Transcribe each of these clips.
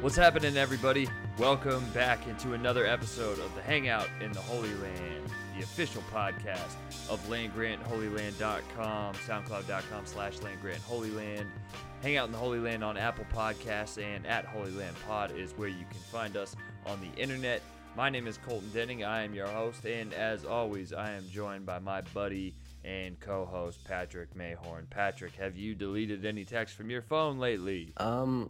What's happening, everybody? Welcome back into another episode of the Hangout in the Holy Land, the official podcast of landgrantholyland.com, soundcloud.com slash landgrantholyland. Hangout in the Holy Land on Apple Podcasts and at Holy Land Pod is where you can find us on the internet. My name is Colton Denning. I am your host, and as always, I am joined by my buddy and co-host Patrick Mayhorn. Patrick, have you deleted any text from your phone lately? Um,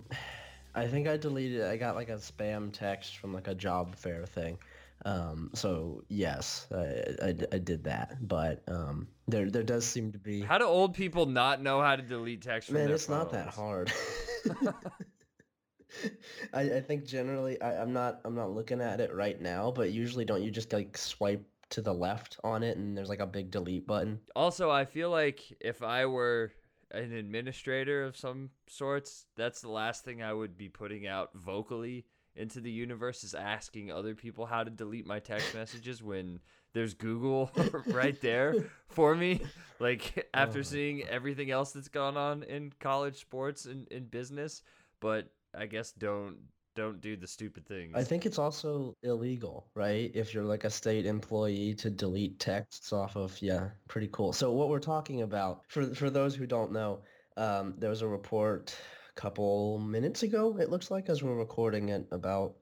I think I deleted. I got like a spam text from like a job fair thing. Um, so yes, I, I, I did that. But um, there there does seem to be. How do old people not know how to delete text from Man, it's not that hard. I, I think generally I, I'm not I'm not looking at it right now, but usually don't you just like swipe to the left on it and there's like a big delete button? Also, I feel like if I were an administrator of some sorts, that's the last thing I would be putting out vocally into the universe is asking other people how to delete my text messages when there's Google right there for me. Like after Oh. seeing everything else that's gone on in college sports and in business, but I guess don't don't do the stupid things. I think it's also illegal, right? If you're like a state employee to delete texts off of, yeah, pretty cool. So what we're talking about, for for those who don't know, um, there was a report a couple minutes ago, it looks like, as we're recording it about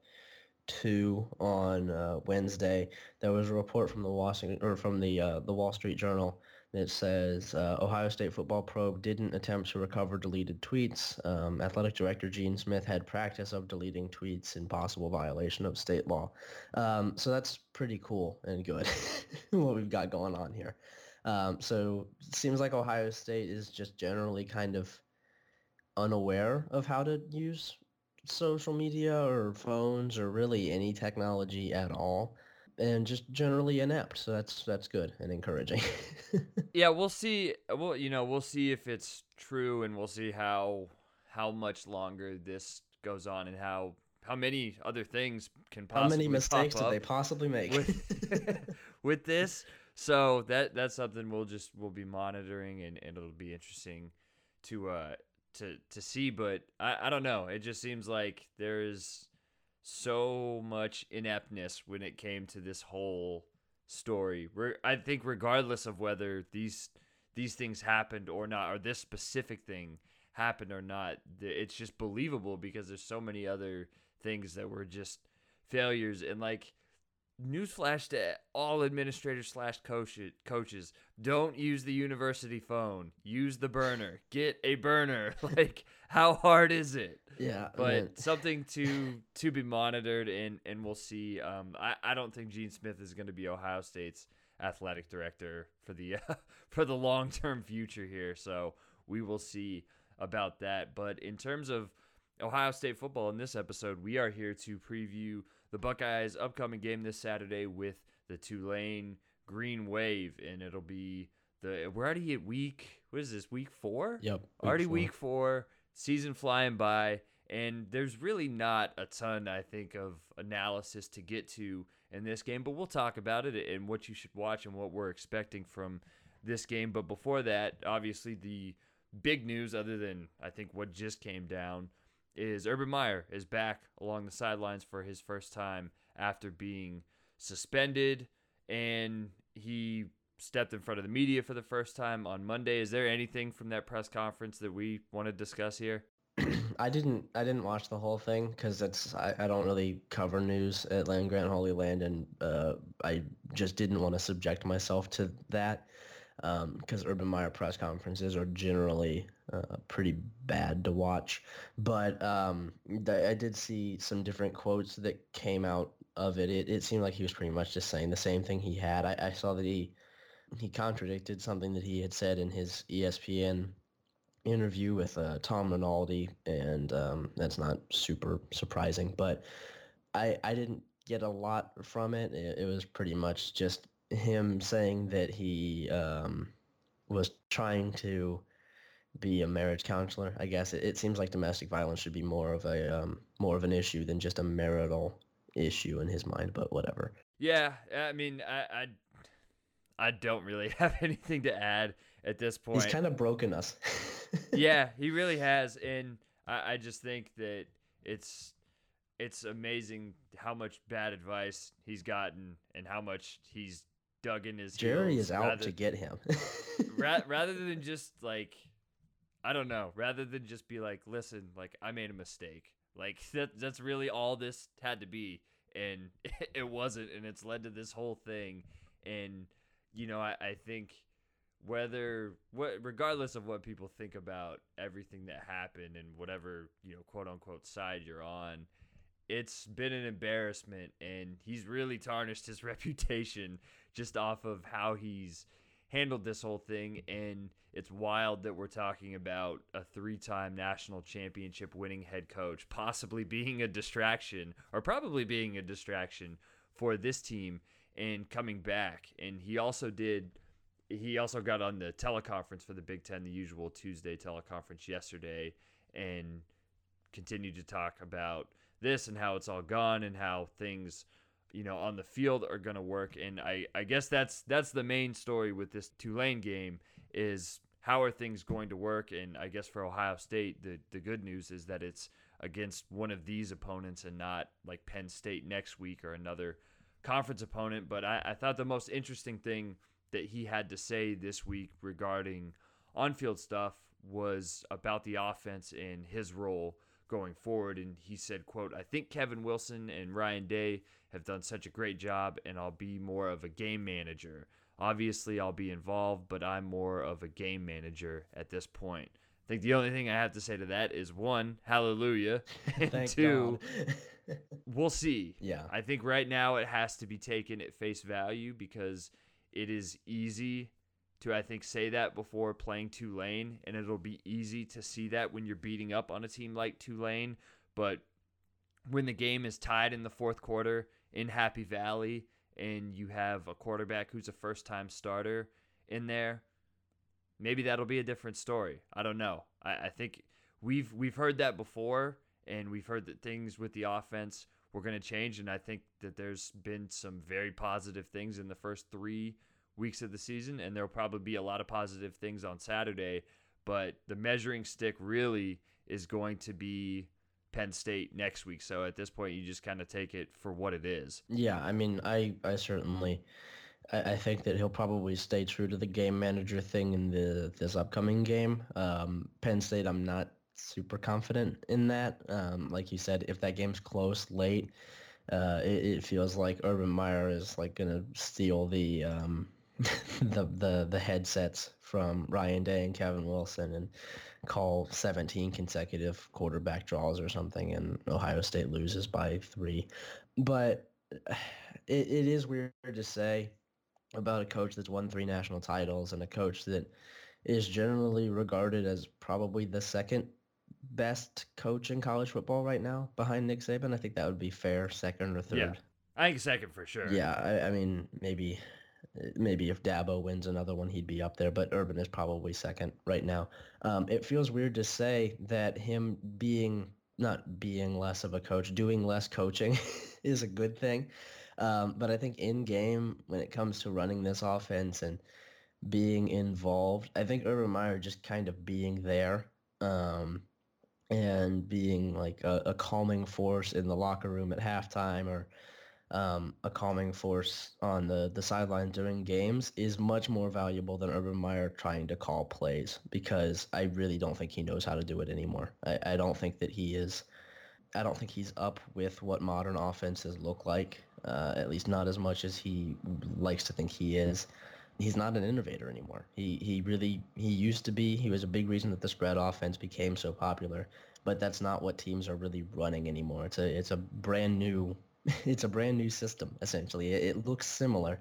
two on uh, Wednesday. There was a report from the Washington or from the uh, the Wall Street Journal that says uh, Ohio State football probe didn't attempt to recover deleted tweets. Um, athletic director Gene Smith had practice of deleting tweets in possible violation of state law. Um, so that's pretty cool and good what we've got going on here. Um, so it seems like Ohio State is just generally kind of unaware of how to use social media or phones or really any technology at all and just generally inept so that's that's good and encouraging Yeah, we'll see. Well, you know, we'll see if it's true, and we'll see how how much longer this goes on, and how how many other things can possibly how many mistakes did they possibly make with with this. So that that's something we'll just we'll be monitoring, and, and it'll be interesting to uh to to see. But I I don't know. It just seems like there is so much ineptness when it came to this whole story. Re- I think regardless of whether these these things happened or not, or this specific thing happened or not, it's just believable because there's so many other things that were just failures. And like, newsflash to all administrators slash coaches: coaches, don't use the university phone. Use the burner. Get a burner. like, how hard is it? yeah but something to to be monitored and and we'll see um i i don't think gene smith is going to be ohio state's athletic director for the for the long term future here so we will see about that but in terms of ohio state football in this episode we are here to preview the buckeyes upcoming game this saturday with the tulane green wave and it'll be the we're already at week what is this week four yep already four. week four, season flying by, and there's really not a ton, I think, of analysis to get to in this game, but we'll talk about it and what you should watch and what we're expecting from this game. But before that, obviously, the big news, other than I think what just came down, is Urban Meyer is back along the sidelines for his first time after being suspended, and he stepped in front of the media for the first time on Monday. Is there anything from that press conference that we want to discuss here? I didn't I didn't watch the whole thing because it's I, I don't really cover news at Land Grant Holy Land and uh, I just didn't want to subject myself to that because Urban Meyer press conferences are generally uh, pretty bad to watch. But um, th- I did see some different quotes that came out of it. It, it seemed like he was pretty much just saying the same thing he had. I, I saw that he he contradicted something that he had said in his ESPN interview with uh, Tom Rinaldi, and um, that's not super surprising. But I I didn't get a lot from it. It, it was pretty much just him saying that he um, was trying to be a marriage counselor. I guess it, it seems like domestic violence should be more of a um, more of an issue than just a marital issue in his mind. But whatever. Yeah, I mean, I, I, I don't really have anything to add at this point. He's kind of broken us. yeah, he really has, and I, I just think that it's it's amazing how much bad advice he's gotten and how much he's dug in his Jerry is out rather, to get him. ra- rather than just like I don't know, rather than just be like, listen, like I made a mistake. Like that that's really all this had to be and it wasn't and it's led to this whole thing and you know, I, I think whether what regardless of what people think about everything that happened and whatever, you know, quote unquote side you're on, it's been an embarrassment and he's really tarnished his reputation just off of how he's handled this whole thing. And it's wild that we're talking about a three-time national championship winning head coach possibly being a distraction or probably being a distraction for this team and coming back. And he also did he also got on the teleconference for the Big 10 the usual Tuesday teleconference yesterday and continued to talk about this and how it's all gone and how things you know on the field are going to work. And I, I guess that's that's the main story with this Tulane game is how are things going to work? And I guess for Ohio State the the good news is that it's against one of these opponents and not like Penn State next week or another conference opponent. But I, I thought the most interesting thing that he had to say this week regarding on-field stuff was about the offense and his role going forward. And he said quote i think kevin wilson and ryan day have done such a great job and i'll be more of a game manager obviously i'll be involved but i'm more of a game manager at this point i think the only thing i have to say to that is one hallelujah and two we'll see yeah. i think right now it has to be taken at face value because it is easy to I think say that before playing Tulane, and it'll be easy to see that when you're beating up on a team like Tulane. But when the game is tied in the fourth quarter in Happy Valley, and you have a quarterback who's a first time starter in there, maybe that'll be a different story. I don't know. I, I think we've we've heard that before, and we've heard that things with the offense were going to change, and I think that there's been some very positive things in the first three weeks of the season, and there'll probably be a lot of positive things on Saturday. But the measuring stick really is going to be Penn State next week. So at this point, you just kind of take it for what it is. Yeah, I mean, I, I certainly, I, think that he'll probably stay true to the game manager thing in the this upcoming game. Um, Penn State, I'm not super confident in that. Um, like you said, if that game's close late, uh, it, it feels like Urban Meyer is like gonna steal the um, the the the headsets from Ryan Day and Kevin Wilson and call 17 consecutive quarterback draws or something and Ohio State loses by 3 but it, it is weird to say about a coach that's won three national titles and a coach that is generally regarded as probably the second best coach in college football right now behind Nick Saban I think that would be fair second or third Yeah. I think second for sure. yeah, I, I mean, maybe maybe if Dabo wins another one, he'd be up there. But Urban is probably second right now. Um, it feels weird to say that him being not being less of a coach, doing less coaching, is a good thing. Um, but I think in game, when it comes to running this offense and being involved, I think Urban Meyer just kind of being there um, and being like a, a calming force in the locker room at halftime or um, a calming force on the, the sideline during games is much more valuable than Urban Meyer trying to call plays because I really don't think he knows how to do it anymore. I, I don't think that he is. I don't think he's up with what modern offenses look like. Uh, at least not as much as he likes to think he is. He's not an innovator anymore. He he really he used to be. He was a big reason that the spread offense became so popular. But that's not what teams are really running anymore. It's a it's a brand new it's a brand new system essentially. It, it, looks similar,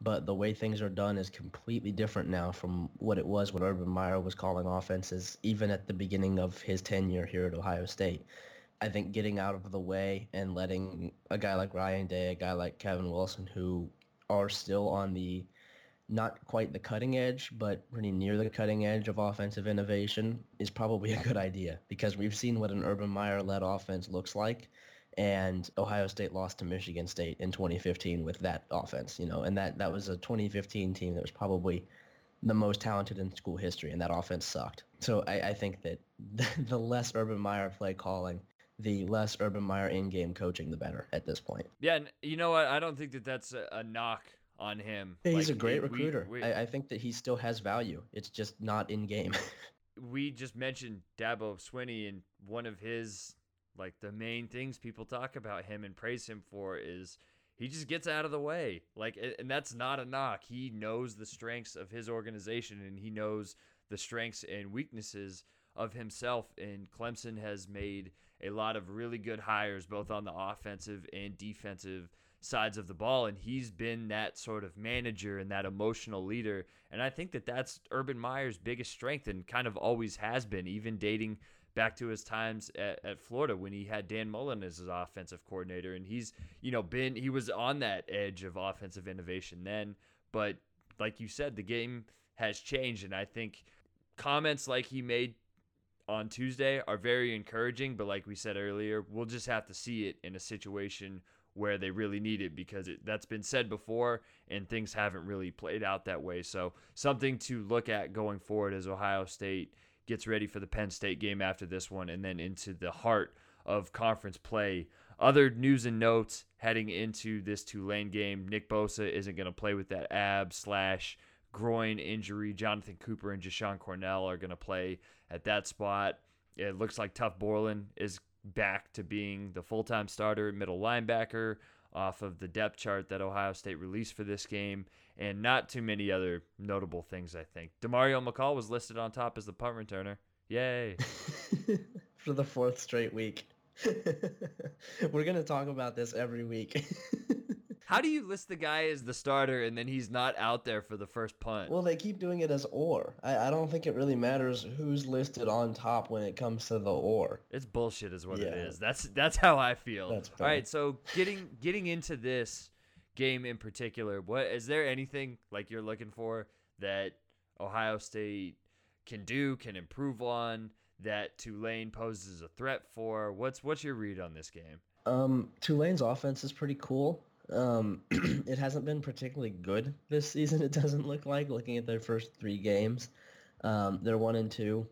but the way things are done is completely different now from what it was when Urban Meyer was calling offenses, even at the beginning of his tenure here at Ohio State. I think getting out of the way and letting a guy like Ryan Day, a guy like Kevin Wilson, who are still on the not quite the cutting edge, but pretty near the cutting edge of offensive innovation is probably a good idea because we've seen what an Urban Meyer-led offense looks like and Ohio State lost to Michigan State in 2015 with that offense, you know, and that that was a 2015 team that was probably the most talented in school history, and that offense sucked. So I, I think that the less Urban Meyer play calling, the less Urban Meyer in-game coaching, the better at this point. Yeah, and you know what? I don't think that that's a, a knock on him. Yeah, he's like, a great we, recruiter. We, I, I, think that he still has value. It's just not in game. we just mentioned Dabo Swinney, and one of his like the main things people talk about him and praise him for is he just gets out of the way. Like, and that's not a knock. He knows the strengths of his organization, and he knows the strengths and weaknesses of himself. And Clemson has made a lot of really good hires, both on the offensive and defensive sides of the ball. And he's been that sort of manager and that emotional leader. And I think that that's Urban Meyer's biggest strength and kind of always has been, even dating back to his times at, at Florida when he had Dan Mullen as his offensive coordinator. And he's, you know, been, he was on that edge of offensive innovation then. But like you said, the game has changed. And I think comments like he made on Tuesday are very encouraging. But like we said earlier, we'll just have to see it in a situation where they really need it because it, that's been said before and things haven't really played out that way. So something to look at going forward as Ohio State gets ready for the Penn State game after this one and then into the heart of conference play. Other news and notes heading into this Tulane game Nick Bosa isn't going to play with that ab slash groin injury. Jonathan Cooper and Jashon Cornell are going to play at that spot. It looks like Tuf Borland is back to being the full time starter, middle linebacker off of the depth chart that Ohio State released for this game, and not too many other notable things, I think. Demario McCall was listed on top as the punt returner. Yay. for the fourth straight week. We're going to talk about this every week. How do you list the guy as the starter and then he's not out there for the first punt? Well, they keep doing it as or. I, I don't think it really matters who's listed on top when it comes to the or. It's bullshit, is what yeah. it is. That's that's how I feel. That's All right, so getting getting into this game in particular, what is there anything like you're looking for that Ohio State can do, can improve on? That Tulane poses a threat for. What's what's your read on this game? Um, Tulane's offense is pretty cool. Um, it hasn't been particularly good this season. It doesn't look like looking at their first three games. Um, they're one and two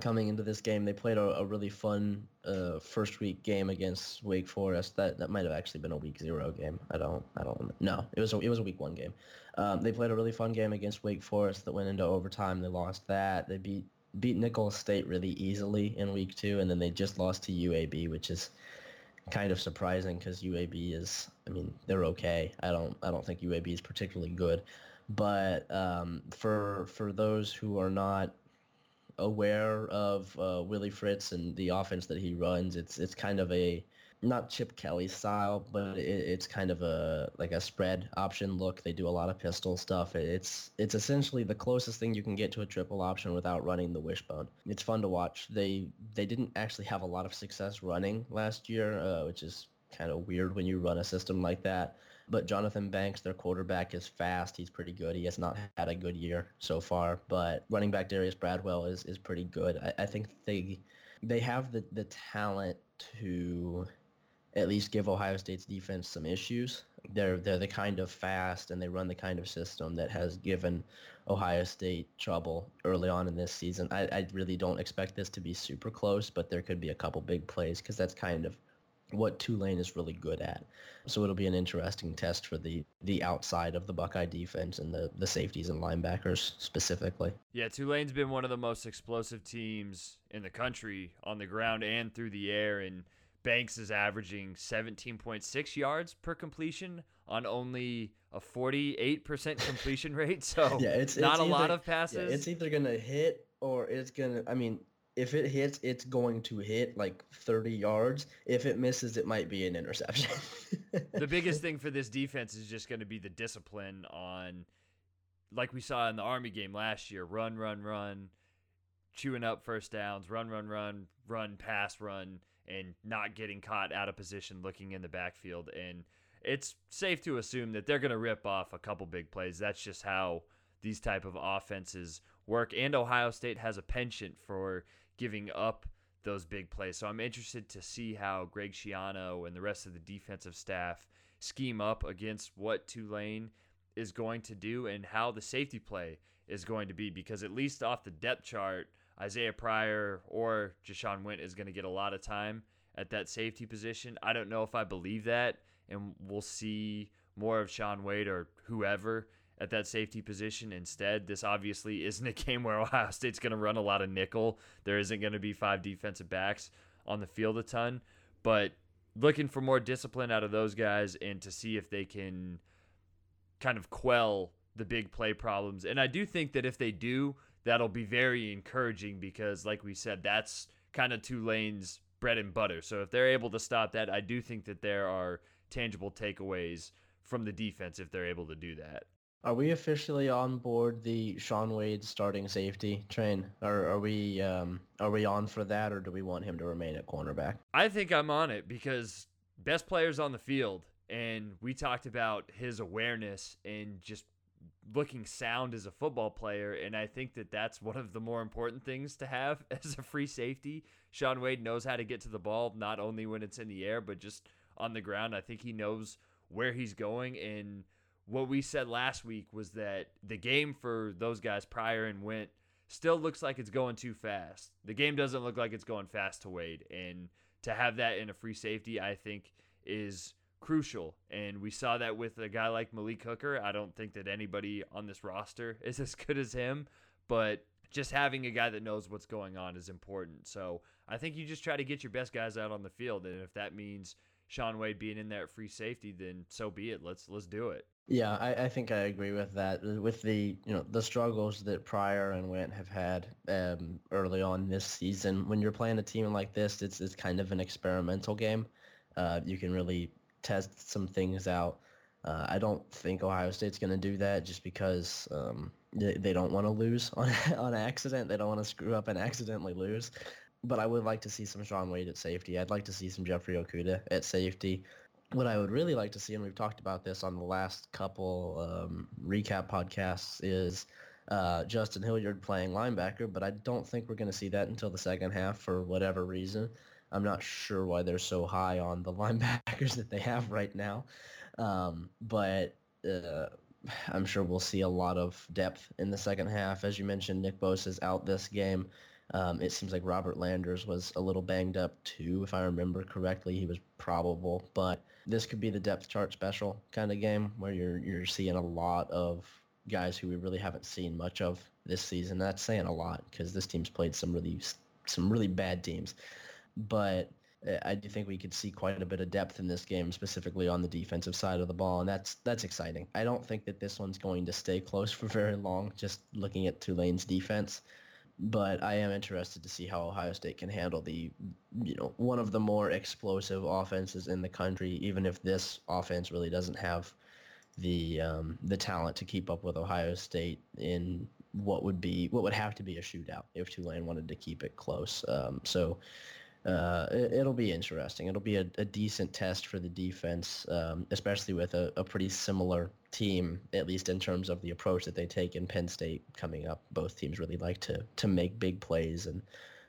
coming into this game. They played a, a really fun uh, first week game against Wake Forest. That that might have actually been a week zero game. I don't I don't no. It was a, it was a week one game. Um, they played a really fun game against Wake Forest that went into overtime. They lost that. They beat beat Nicholls State really easily in week two, and then they just lost to UAB, which is kind of surprising because UAB is, I mean, they're okay. I don't, I don't think UAB is particularly good, but um, for for those who are not aware of uh, Willie Fritz and the offense that he runs, it's it's kind of a not Chip Kelly style, but it, it's kind of a like a spread option look. They do a lot of pistol stuff. It's it's essentially the closest thing you can get to a triple option without running the wishbone. It's fun to watch. They they didn't actually have a lot of success running last year, uh, which is kind of weird when you run a system like that. But Jonathan Banks, their quarterback, is fast. He's pretty good. He has not had a good year so far. But running back Darius Bradwell is, is pretty good. I, I think they they have the, the talent to at least give Ohio State's defense some issues. They're they're the kind of fast and they run the kind of system that has given Ohio State trouble early on in this season. I, I really don't expect this to be super close, but there could be a couple big plays because that's kind of what Tulane is really good at. So it'll be an interesting test for the the outside of the Buckeye defense and the the safeties and linebackers specifically. Yeah, Tulane's been one of the most explosive teams in the country on the ground and through the air and Banks is averaging 17.6 yards per completion on only a 48% completion rate. So yeah, it's not it's a either, lot of passes. Yeah, it's either going to hit or it's going to, I mean, if it hits, it's going to hit like 30 yards. If it misses, it might be an interception. the biggest thing for this defense is just going to be the discipline on, like we saw in the Army game last year run, run, run, chewing up first downs, run, run, run, run, pass, run and not getting caught out of position looking in the backfield. And it's safe to assume that they're going to rip off a couple big plays. That's just how these type of offenses work. And Ohio State has a penchant for giving up those big plays. So I'm interested to see how Greg Schiano and the rest of the defensive staff scheme up against what Tulane is going to do and how the safety play is going to be because at least off the depth chart – Isaiah Pryor or Jahsen Wint is going to get a lot of time at that safety position. I don't know if I believe that, and we'll see more of Shaun Wade or whoever at that safety position instead. This obviously isn't a game where Ohio State's going to run a lot of nickel. There isn't going to be five defensive backs on the field a ton, but looking for more discipline out of those guys and to see if they can kind of quell the big play problems. And I do think that if they do, that'll be very encouraging because, like we said, that's kind of Tulane's bread and butter. So if they're able to stop that, I do think that there are tangible takeaways from the defense if they're able to do that. Are we officially on board the Shaun Wade starting safety train? Or are we um, are we on for that, or do we want him to remain at cornerback? I think I'm on it because best players on the field, and we talked about his awareness and just looking sound as a football player, and I think that that's one of the more important things to have as a free safety. Shaun Wade knows how to get to the ball, not only when it's in the air, but just on the ground. I think he knows where he's going and what we said last week was that the game for those guys Pryor and Wint still looks like it's going too fast. The game doesn't look like it's going fast to Wade, and to have that in a free safety, I think, is crucial. And we saw that with a guy like Malik Hooker. I don't think that anybody on this roster is as good as him, but just having a guy that knows what's going on is important. So I think you just try to get your best guys out on the field, and if that means Shaun Wade being in there at free safety, then so be it. Let's let's do it. Yeah, I, I think I agree with that. With the you know the struggles that Pryor and Wint have had um, early on this season, when you're playing a team like this, it's it's kind of an experimental game. Uh, you can really test some things out. Uh, I don't think Ohio State's going to do that just because um, they, they don't want to lose on on accident. They don't want to screw up and accidentally lose. But I would like to see some Shaun Wade at safety. I'd like to see some Jeffrey Okudah at safety what I would really like to see, and we've talked about this on the last couple um, recap podcasts, is uh, Justin Hilliard playing linebacker, but I don't think we're going to see that until the second half for whatever reason. I'm not sure why they're so high on the linebackers that they have right now, um, but uh, I'm sure we'll see a lot of depth in the second half. As you mentioned, Nick Bosa is out this game. Um, it seems like Robert Landers was a little banged up too, if I remember correctly. He was probable, but this could be the depth chart special kind of game where you're you're seeing a lot of guys who we really haven't seen much of this season. That's saying a lot because this team's played some really some really bad teams, but uh, I do think we could see quite a bit of depth in this game, specifically on the defensive side of the ball, and that's that's exciting. I don't think that this one's going to stay close for very long. Just looking at Tulane's defense, but I am interested to see how Ohio State can handle the, you know, one of the more explosive offenses in the country. Even if this offense really doesn't have the um, the talent to keep up with Ohio State in what would be what would have to be a shootout if Tulane wanted to keep it close. Um, so uh, it, will be interesting. It'll be a, a, decent test for the defense, um, especially with a, a, pretty similar team, at least in terms of the approach that they take in Penn State coming up. Both teams really like to to make big plays and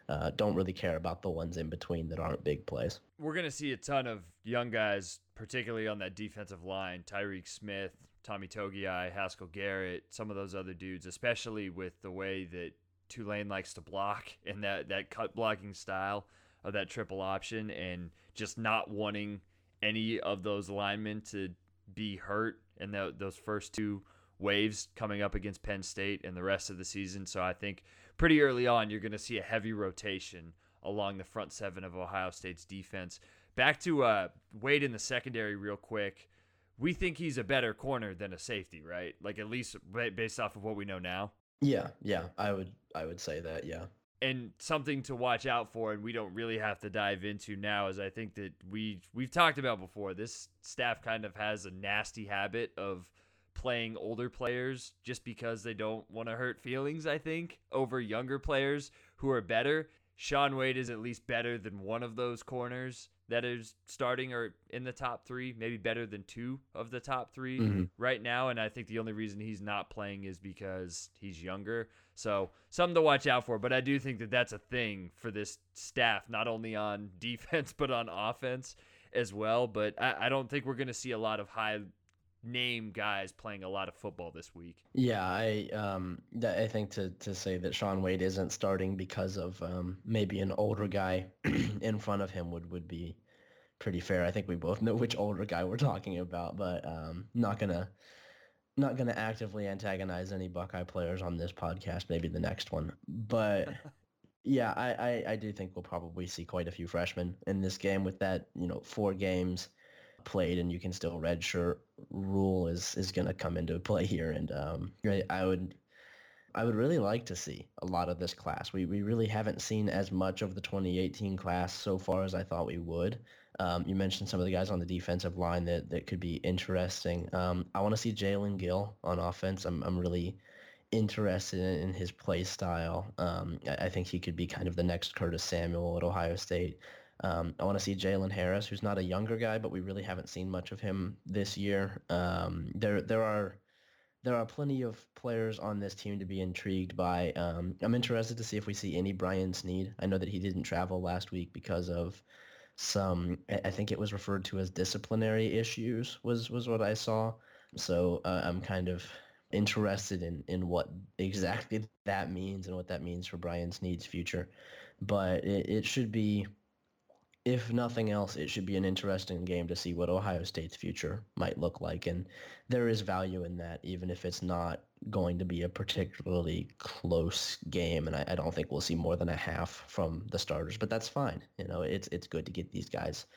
uh, don't really care about the ones in between that aren't big plays. We're going to see a ton of young guys, particularly on that defensive line. Tyreke Smith, Tommy Togiai, Haskell Garrett, some of those other dudes, especially with the way that Tulane likes to block and that, that cut blocking style of that triple option and just not wanting any of those linemen to be hurt in the, those first two waves coming up against Penn State and the rest of the season. So I think pretty early on, you're going to see a heavy rotation along the front seven of Ohio State's defense. Back to uh, Wade in the secondary, real quick. We think he's a better corner than a safety, right? Like at least based off of what we know now. Yeah, yeah, I would, I would say that. Yeah and something to watch out for and we don't really have to dive into now is I think that we we've talked about before this staff kind of has a nasty habit of playing older players just because they don't want to hurt feelings I think over younger players who are better. Shaun Wade is at least better than one of those corners that is starting or in the top 3, maybe better than two of the top 3 mm-hmm. right now and I think the only reason he's not playing is because he's younger. So something to watch out for. But I do think that that's a thing for this staff, not only on defense but on offense as well. But I, I don't think we're going to see a lot of high name guys playing a lot of football this week. Yeah, I um, I think to to say that Shaun Wade isn't starting because of um, maybe an older guy in front of him would would be pretty fair. I think we both know which older guy we're talking about, but um, not gonna not gonna actively antagonize any Buckeye players on this podcast. Maybe the next one, but. Yeah, I, I, I do think we'll probably see quite a few freshmen in this game with that, you know, four games played and you can still redshirt rule is is going to come into play here. And um, I, would I would really like to see a lot of this class. We we really haven't seen as much of the 2018 class so far as I thought we would. Um, you mentioned some of the guys on the defensive line that, that could be interesting. Um, I want to see Jaelen Gill on offense. I'm I'm really interested in, in his play style. Um, I, I, think he could be kind of the next Curtis Samuel at Ohio State. Um, I want to see Jaylen Harris, who's not a younger guy, but we really haven't seen much of him this year. Um, there there are there are plenty of players on this team to be intrigued by. Um, I'm interested to see if we see any Brian Snead. I know that he didn't travel last week because of some, I think it was referred to as disciplinary issues was, was what I saw. So uh, I'm kind of interested in, in what exactly that means and what that means for Brian Snead's future. But it, it should be, if nothing else, it should be an interesting game to see what Ohio State's future might look like. And there is value in that, even if it's not going to be a particularly close game. And I, I don't think we'll see more than a half from the starters, but that's fine. You know, it's, it's good to get these guys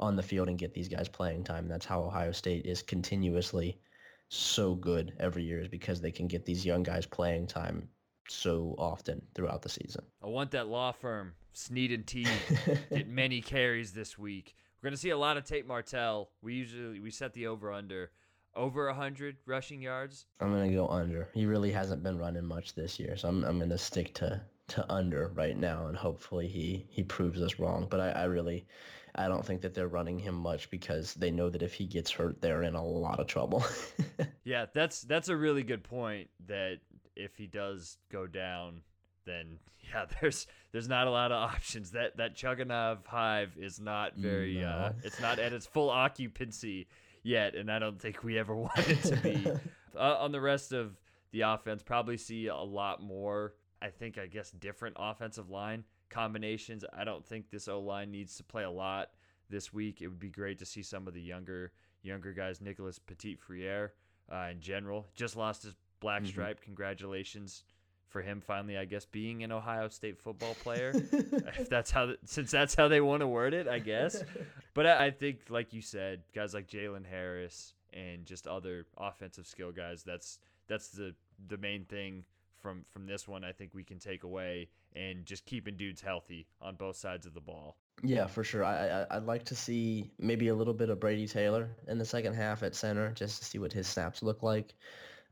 on the field and get these guys playing time. That's how Ohio State is continuously – so good every year is because they can get these young guys playing time so often throughout the season. I want that law firm, Snead and T, get many carries this week. We're gonna see a lot of Tate Martell. We usually we set the over under over 100 rushing yards. I'm going to go under. He really hasn't been running much this year, so I'm I'm going to stick to to under right now and hopefully he he proves us wrong, but I, I really I don't think that they're running him much because they know that if he gets hurt, they're in a lot of trouble. yeah, that's that's a really good point. That if he does go down, then yeah, there's there's not a lot of options. That that Chugunov hive is not very. No. Uh, it's not at its full occupancy yet, and I don't think we ever want it to be. uh, on the rest of the offense, probably see a lot more. I think I guess different offensive line combinations. I don't think this O line needs to play a lot this week. It would be great to see some of the younger younger guys. Nicholas Petit Frere uh, in general just lost his black mm-hmm. stripe. Mm-hmm. Congratulations for him finally, I guess, being an Ohio State football player. if that's how, since that's how they want to word it, I guess. But I, I think, like you said, guys like Jaylen Harris and just other offensive skill guys. That's that's the the main thing from from this one. I think we can take away and just keeping dudes healthy on both sides of the ball. Yeah, for sure. I, I would like to see maybe a little bit of Brady Taylor in the second half at center, just to see what his snaps look like.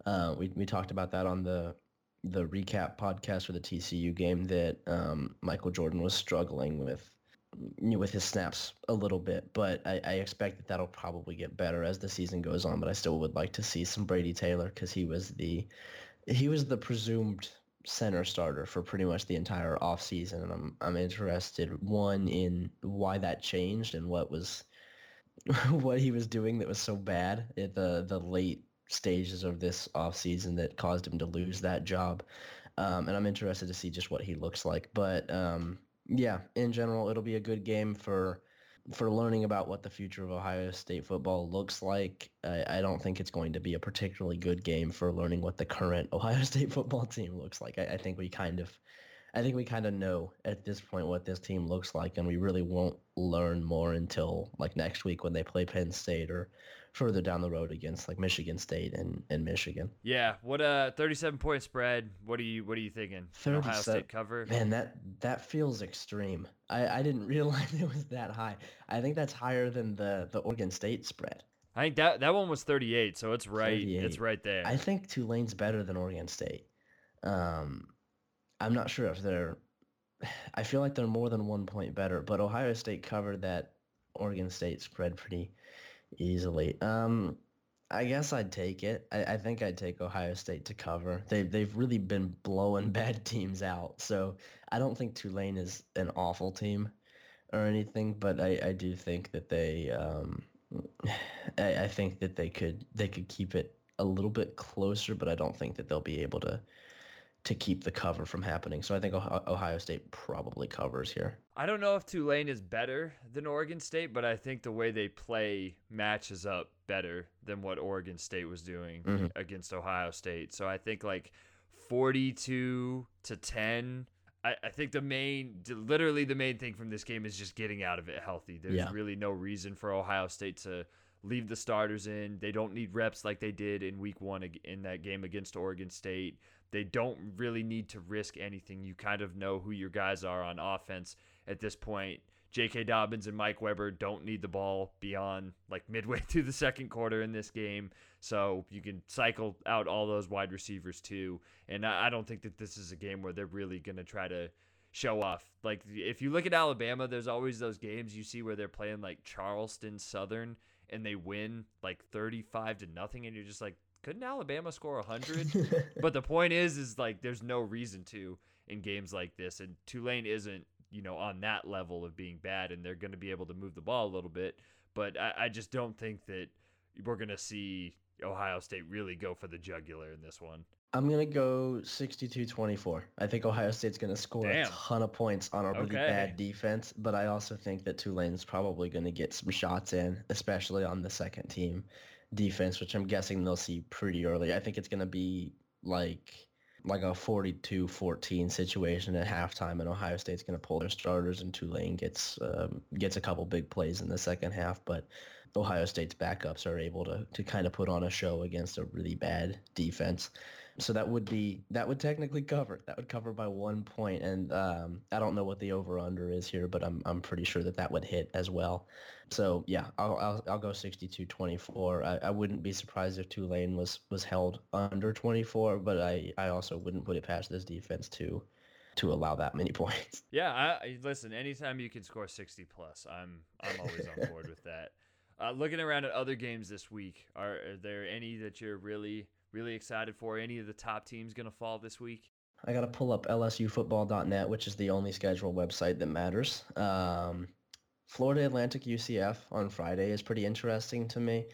Uh, we we talked about that on the the recap podcast for the TCU game that um, Michael Jordan was struggling with with his snaps a little bit, but I, I, expect that that'll probably get better as the season goes on. But I still would like to see some Brady Taylor because he was the he was the presumed center starter for pretty much the entire offseason. And I'm I'm interested one in why that changed and what was what he was doing that was so bad at the the late stages of this offseason that caused him to lose that job. Um, and I'm interested to see just what he looks like. But um, yeah, in general, it'll be a good game for for learning about what the future of Ohio State football looks like. I, I, don't think it's going to be a particularly good game for learning what the current Ohio State football team looks like. I, I think we kind of, I think we kind of know at this point what this team looks like, and we really won't learn more until like next week when they play Penn State or further down the road against like Michigan State and, and Michigan. Yeah, what a 37 point spread. What are you what are you thinking? Ohio State cover? Man, that that feels extreme. I, I didn't realize it was that high. I think that's higher than the the Oregon State spread. I think that that one was 38, so it's right it's right there. I think Tulane's better than Oregon State. Um I'm not sure if they're I feel like they're more than one point better, but Ohio State covered that Oregon State spread pretty easily. Um, I guess I'd take it. I, I, think I'd take Ohio State to cover. They've they've really been blowing bad teams out, so I don't think Tulane is an awful team or anything. But I, I do think that they um, I, I think that they could they could keep it a little bit closer, but I don't think that they'll be able to to keep the cover from happening. So I think Ohio State probably covers here. I don't know if Tulane is better than Oregon State, but I think the way they play matches up better than what Oregon State was doing mm-hmm. against Ohio State. So I think like 42 to 10. I, I think the main, literally the main thing from this game is just getting out of it healthy. There's yeah. really no reason for Ohio State to leave the starters in. They don't need reps like they did in week one in that game against Oregon State. They don't really need to risk anything. You kind of know who your guys are on offense at this point. J.K. Dobbins and Mike Weber don't need the ball beyond like midway through the second quarter in this game. So you can cycle out all those wide receivers too. And I don't think that this is a game where they're really going to try to show off. Like if you look at Alabama, there's always those games you see where they're playing like Charleston Southern and they win like 35 to nothing and you're just like couldn't Alabama score 100? but the point is is like there's no reason to in games like this and Tulane isn't, you know, on that level of being bad and they're going to be able to move the ball a little bit, but I, I just don't think that we're going to see Ohio State really go for the jugular in this one. I'm going to go 62-24. I think Ohio State's going to score Damn. a ton of points on a really okay. bad defense, but I also think that Tulane's probably going to get some shots in, especially on the second team defense, which I'm guessing they'll see pretty early. I think it's going to be like like a 42-14 situation at halftime, and Ohio State's going to pull their starters, and Tulane gets um, gets a couple big plays in the second half. But Ohio State's backups are able to to kind of put on a show against a really bad defense. So that would be that would technically cover. That would cover by one point, and um, I don't know what the over under is here, but I'm I'm pretty sure that that would hit as well. So yeah, I'll I'll, I'll go 62-24. I, I wouldn't be surprised if Tulane was was held under 24, but I I also wouldn't put it past this defense to to allow that many points. Yeah, I, listen. Anytime you can score 60 plus, I'm I'm always on board with that. Uh, looking around at other games this week, are, are there any that you're really really excited for? Any of the top teams going to fall this week? I got to pull up lsufootball.net, which is the only schedule website that matters. Um, Florida Atlantic UCF on Friday is pretty interesting to me.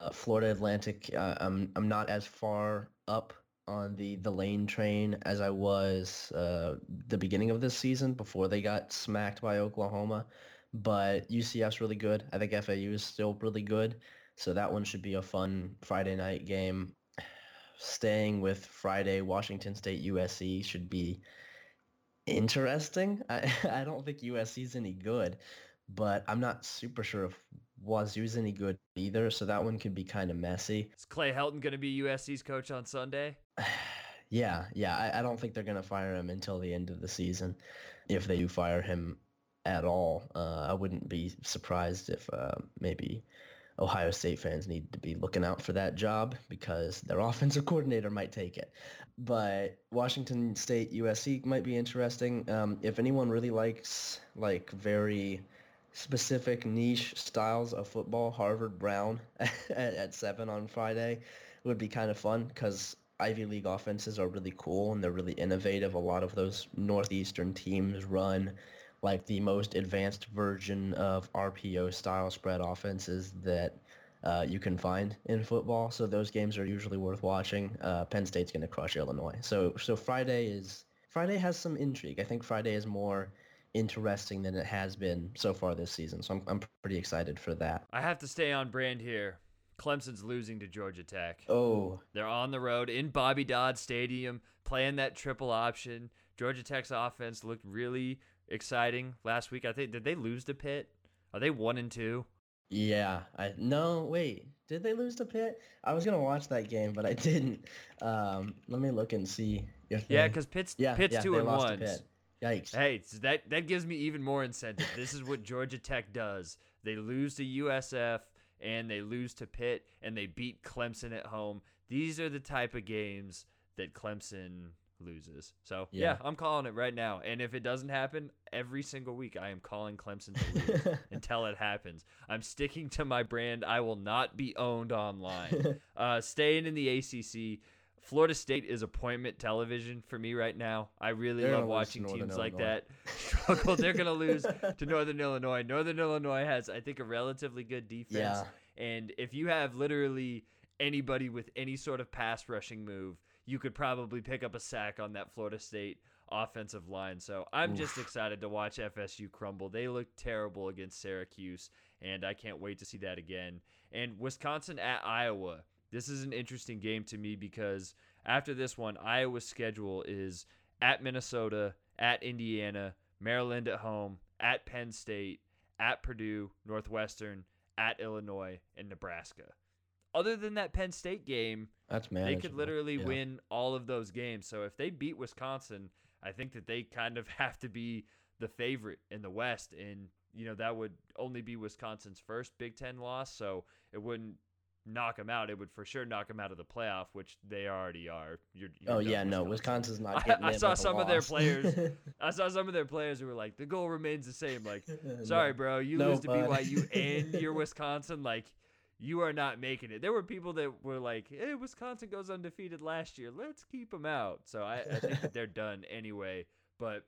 Uh, Florida Atlantic, uh, I'm I'm not as far up on the the lane train as I was uh, the beginning of this season before they got smacked by Oklahoma, but UCF's really good. I think FAU is still really good, so that one should be a fun Friday night game staying with Friday Washington State USC should be interesting. I, I don't think USC is any good, but I'm not super sure if Wazoo's any good either. So that one could be kind of messy. Is Clay Helton going to be USC's coach on Sunday? yeah, yeah. I, I don't think they're going to fire him until the end of the season. If they do fire him at all, uh, I wouldn't be surprised if uh, maybe Ohio State fans need to be looking out for that job because their offensive coordinator might take it. But Washington State USC might be interesting. Um, if anyone really likes like very specific niche styles of football, Harvard Brown at, at seven on Friday would be kind of fun because Ivy League offenses are really cool and they're really innovative. A lot of those Northeastern teams run like the most advanced version of RPO style spread offenses that uh, you can find in football. So those games are usually worth watching. Uh, Penn State's going to crush Illinois. So so Friday is Friday has some intrigue. I think Friday is more interesting than it has been so far this season. So I'm I'm pretty excited for that. I have to stay on brand here. Clemson's losing to Georgia Tech. Oh. They're on the road in Bobby Dodd Stadium playing that triple option. Georgia Tech's offense looked really exciting last week. I think did they lose to Pitt? Are they one and two? Yeah, I no wait. Did they lose to Pitt? I was gonna watch that game, but I didn't. Um, let me look and see if yeah, because Pitt's yeah, Pitt's yeah, two and one. Yikes! Hey, so that that gives me even more incentive. this is what Georgia Tech does. They lose to USF and they lose to Pitt and they beat Clemson at home. These are the type of games that Clemson loses. So yeah. yeah. I'm calling it right now. And if it doesn't happen, every single week I am calling Clemson to lose until it happens. I'm sticking to my brand. I will not be owned online. uh, staying in the ACC. Florida State is appointment television for me right now. I really They're love watching teams Illinois. like that struggle. They're going to lose to Northern Illinois. Northern Illinois has, I think, a relatively good defense. Yeah And if you have literally anybody with any sort of pass rushing move, you could probably pick up a sack on that Florida State offensive line. So I'm Oof. just excited to watch FSU crumble. They look terrible against Syracuse, and I can't wait to see that again. And Wisconsin at Iowa. This is an interesting game to me because after this one, Iowa's schedule is at Minnesota, at Indiana, Maryland at home, at Penn State, at Purdue, Northwestern, at Illinois, and Nebraska. Other than that Penn State game, that's man They could literally yeah. win all of those games. So if they beat Wisconsin, I think that they kind of have to be the favorite in the West, and you know that would only be Wisconsin's first Big Ten loss, so it wouldn't knock them out. It would for sure knock them out of the playoff, which they already are. You're, you're oh yeah, Wisconsin. no, Wisconsin's not. I, I saw some of their players. I saw some of their players who were like, the goal remains the same. Like, sorry, bro, you no, lose to BYU and you're Wisconsin. Like, you are not making it. There were people that were like, "Hey, Wisconsin goes undefeated last year. Let's keep them out." So I, I think that they're done anyway. But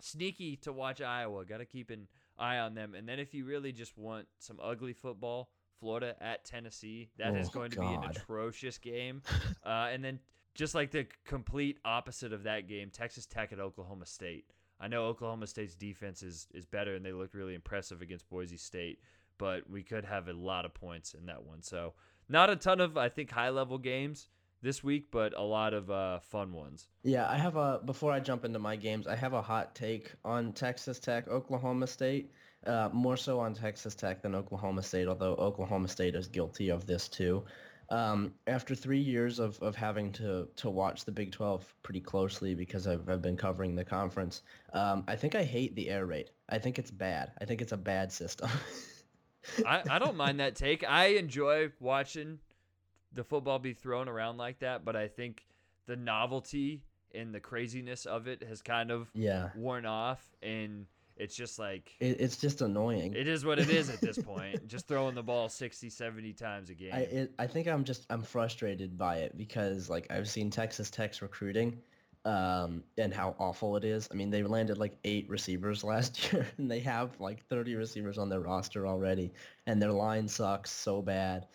sneaky to watch Iowa. Got to keep an eye on them. And then if you really just want some ugly football, Florida at Tennessee. That oh, is going to be an atrocious game. Uh, and then just like the complete opposite of that game, Texas Tech at Oklahoma State. I know Oklahoma State's defense is, is better and they looked really impressive against Boise State but we could have a lot of points in that one. So not a ton of I think high level games this week, but a lot of uh, fun ones. Yeah, I have a before I jump into my games, I have a hot take on Texas Tech, Oklahoma State. Uh, more so on Texas Tech than Oklahoma State, although Oklahoma State is guilty of this too. Um, after three years of, of having to, to watch the Big 12 pretty closely because I've, I've been covering the conference, um, I think I hate the air raid. I think it's bad. I think it's a bad system. I, I don't mind that take. I enjoy watching the football be thrown around like that, but I think the novelty and the craziness of it has kind of yeah. worn off and it's just like it, it's just annoying it is what it is at this point just throwing the ball 60 70 times a game I, it, I think i'm just i'm frustrated by it because like i've seen texas tech's recruiting um, and how awful it is. I mean, they landed like eight receivers last year, and they have like 30 receivers on their roster already, and their line sucks so bad.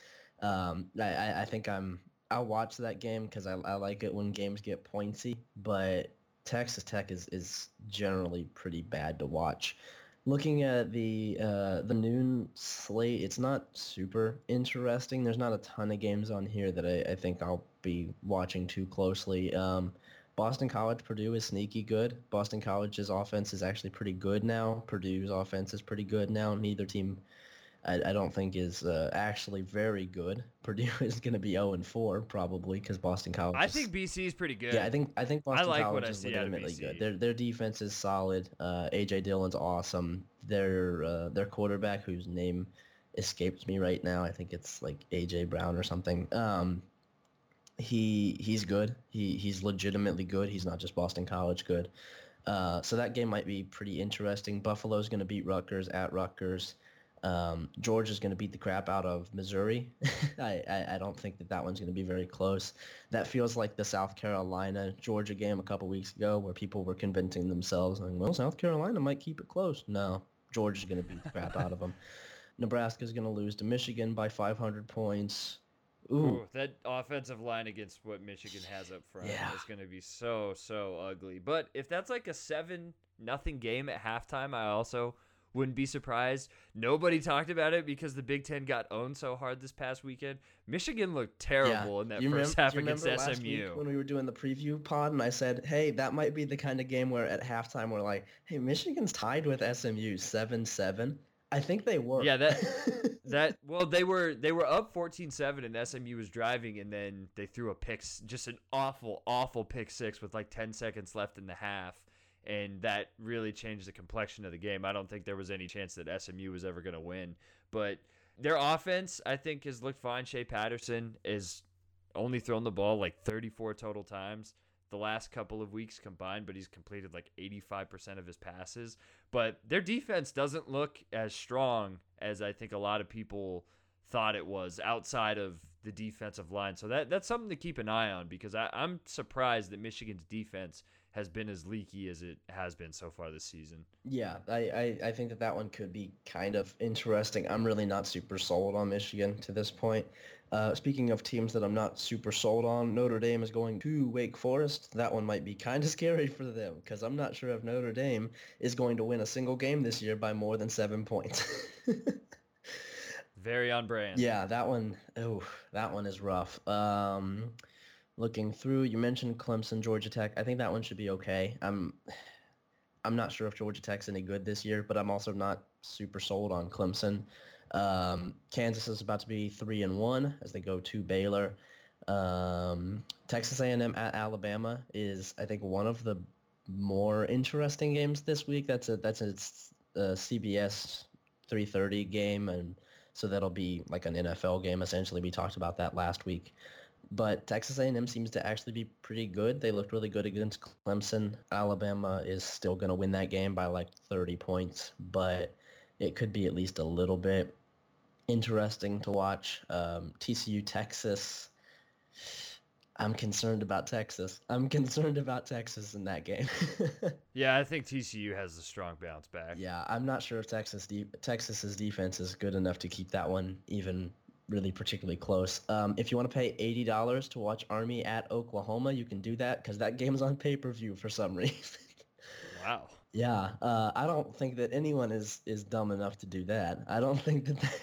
Um, I, I think I'm I'll watch that game because I, I like it when games get pointy, but Texas Tech is, is generally pretty bad to watch. Looking at the uh, the noon slate, it's not super interesting. There's not a ton of games on here that I, I think I'll be watching too closely. Um, Boston College, Purdue is sneaky good. Boston College's offense is actually pretty good now. Purdue's offense is pretty good now. Neither team, I, I don't think, is uh, actually very good. Purdue is going to be 0 and 4 probably because Boston College. I think BC is pretty good. Yeah, I think I think Boston I like College is legitimately good. Their their defense is solid. Uh, AJ Dillon's awesome. Their uh, their quarterback, whose name escapes me right now, I think it's like AJ Brown or something. Um, he he's good. He he's legitimately good. He's not just Boston College good. Uh, so that game might be pretty interesting. Buffalo's going to beat Rutgers at Rutgers. Um, Georgia's going to beat the crap out of Missouri. I, I, I, don't think that that one's going to be very close. That feels like the South Carolina Georgia game a couple weeks ago where people were convincing themselves, like, well, South Carolina might keep it close. No, Georgia's going to beat the crap out of them. Nebraska's going to lose to Michigan by 500 points. Ooh. Ooh. that offensive line against what Michigan has up front yeah. is going to be so so ugly. But if that's like a seven nothing game at halftime, I also wouldn't be surprised. Nobody talked about it because the Big Ten got owned so hard this past weekend. Michigan looked terrible yeah. in that you first remember, half against SMU. Week when we were doing the preview pod, and I said, "Hey, that might be the kind of game where at halftime we're like, hey, Michigan's tied with SMU seven seven. I think they were. Yeah, that that well, they were they were up 14-7 and SMU was driving and then they threw a pick just an awful awful pick 6 with like 10 seconds left in the half and that really changed the complexion of the game. I don't think there was any chance that SMU was ever going to win, but their offense I think has looked fine. Shea Patterson is only thrown the ball like 34 total times the last couple of weeks combined, but he's completed like 85% of his passes. But their defense doesn't look as strong as I think a lot of people thought it was outside of the defensive line. So that that's something to keep an eye on because I, I'm surprised that Michigan's defense has been as leaky as it has been so far this season. Yeah, I, I, I think that that one could be kind of interesting. I'm really not super sold on Michigan to this point. Uh, speaking of teams that I'm not super sold on, Notre Dame is going to Wake Forest. That one might be kind of scary for them because I'm not sure if Notre Dame is going to win a single game this year by more than seven points. Very on brand. Yeah, that one. Oh, that one is rough. Um, looking through, you mentioned Clemson, Georgia Tech. I think that one should be okay. I'm, I'm not sure if Georgia Tech's any good this year, but I'm also not super sold on Clemson. Um, Kansas is about to be three and one as they go to Baylor. Um, Texas A&M at Alabama is, I think, one of the more interesting games this week. That's a that's a, a CBS 3:30 game, and so that'll be like an NFL game essentially. We talked about that last week. But Texas A&M seems to actually be pretty good. They looked really good against Clemson. Alabama is still going to win that game by like 30 points, but it could be at least a little bit interesting to watch. Um, TCU Texas. I'm concerned about Texas. I'm concerned about Texas in that game. yeah, I think TCU has a strong bounce back. Yeah, I'm not sure if Texas de- Texas's defense is good enough to keep that one even really particularly close. Um, if you want to pay eighty dollars to watch Army at Oklahoma, you can do that because that game's on pay per view for some reason. wow. Yeah, uh, I don't think that anyone is is dumb enough to do that. I don't think that,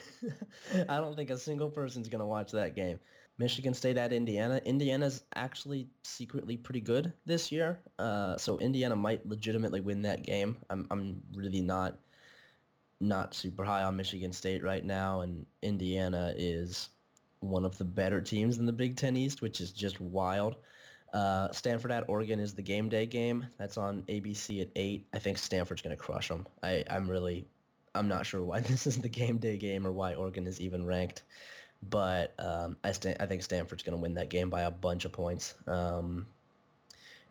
that I don't think a single person's gonna watch that game. Michigan State at Indiana. Indiana's actually secretly pretty good this year, uh, so Indiana might legitimately win that game. I'm I'm really not not super high on Michigan State right now, and Indiana is one of the better teams in the Big Ten East, which is just wild. Uh, Stanford at Oregon is the game day game. That's on ABC at eight. I think Stanford's going to crush them. I, I'm really, I'm not sure why this is the game day game or why Oregon is even ranked, but um, I, st- I think Stanford's going to win that game by a bunch of points. Um,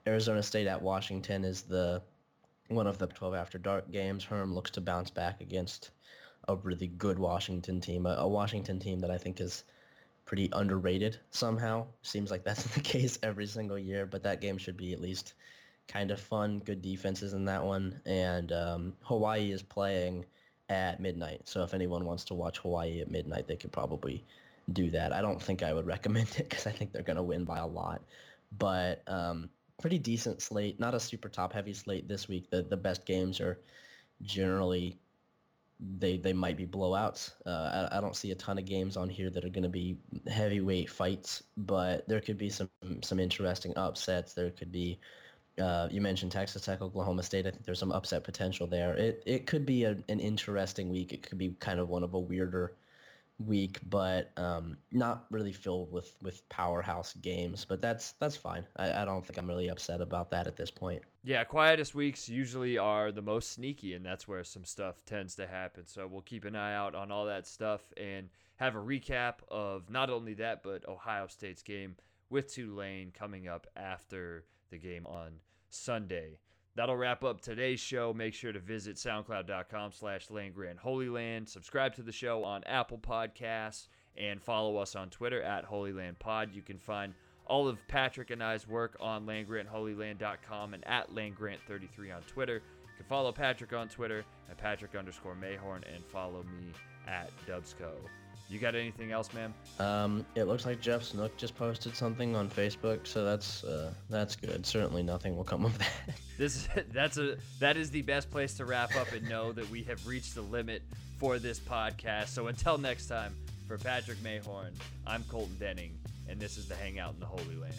Arizona State at Washington is the one of the 12 after dark games. Herm looks to bounce back against a really good Washington team, a, a Washington team that I think is pretty underrated somehow. Seems like that's the case every single year, but that game should be at least kind of fun. Good defenses in that one, and um, Hawaii is playing at midnight. So if anyone wants to watch Hawaii at midnight, they could probably do that. I don't think I would recommend it because I think they're going to win by a lot, but um, pretty decent slate. Not a super top heavy slate this week. The the best games are generally they they might be blowouts. Uh, I, I don't see a ton of games on here that are going to be heavyweight fights, but there could be some some interesting upsets. There could be. Uh, you mentioned Texas Tech, Oklahoma State. I think there's some upset potential there. It it could be a, an interesting week. It could be kind of one of a weirder week, but um, not really filled with, with powerhouse games. But that's that's fine. I, I don't think I'm really upset about that at this point. Yeah, quietest weeks usually are the most sneaky, and that's where some stuff tends to happen. So we'll keep an eye out on all that stuff and have a recap of not only that, but Ohio State's game with Tulane coming up after the game on Sunday. That'll wrap up today's show. Make sure to visit soundcloud.com slash Land. Subscribe to the show on Apple Podcasts and follow us on Twitter at Holy Land Pod. You can find all of Patrick and I's work on landgrantholyland.com and at landgrant33 on Twitter. You can follow Patrick on Twitter at Patrick underscore Mayhorn and follow me at Dubsco. You got anything else, man? Um, it looks like Jeff Snook just posted something on Facebook, so that's uh, that's good. Certainly, nothing will come of that. This is that's a that is the best place to wrap up and know that we have reached the limit for this podcast. So until next time, for Patrick Mayhorn, I'm Colton Denning, and this is the Hangout in the Holy Land.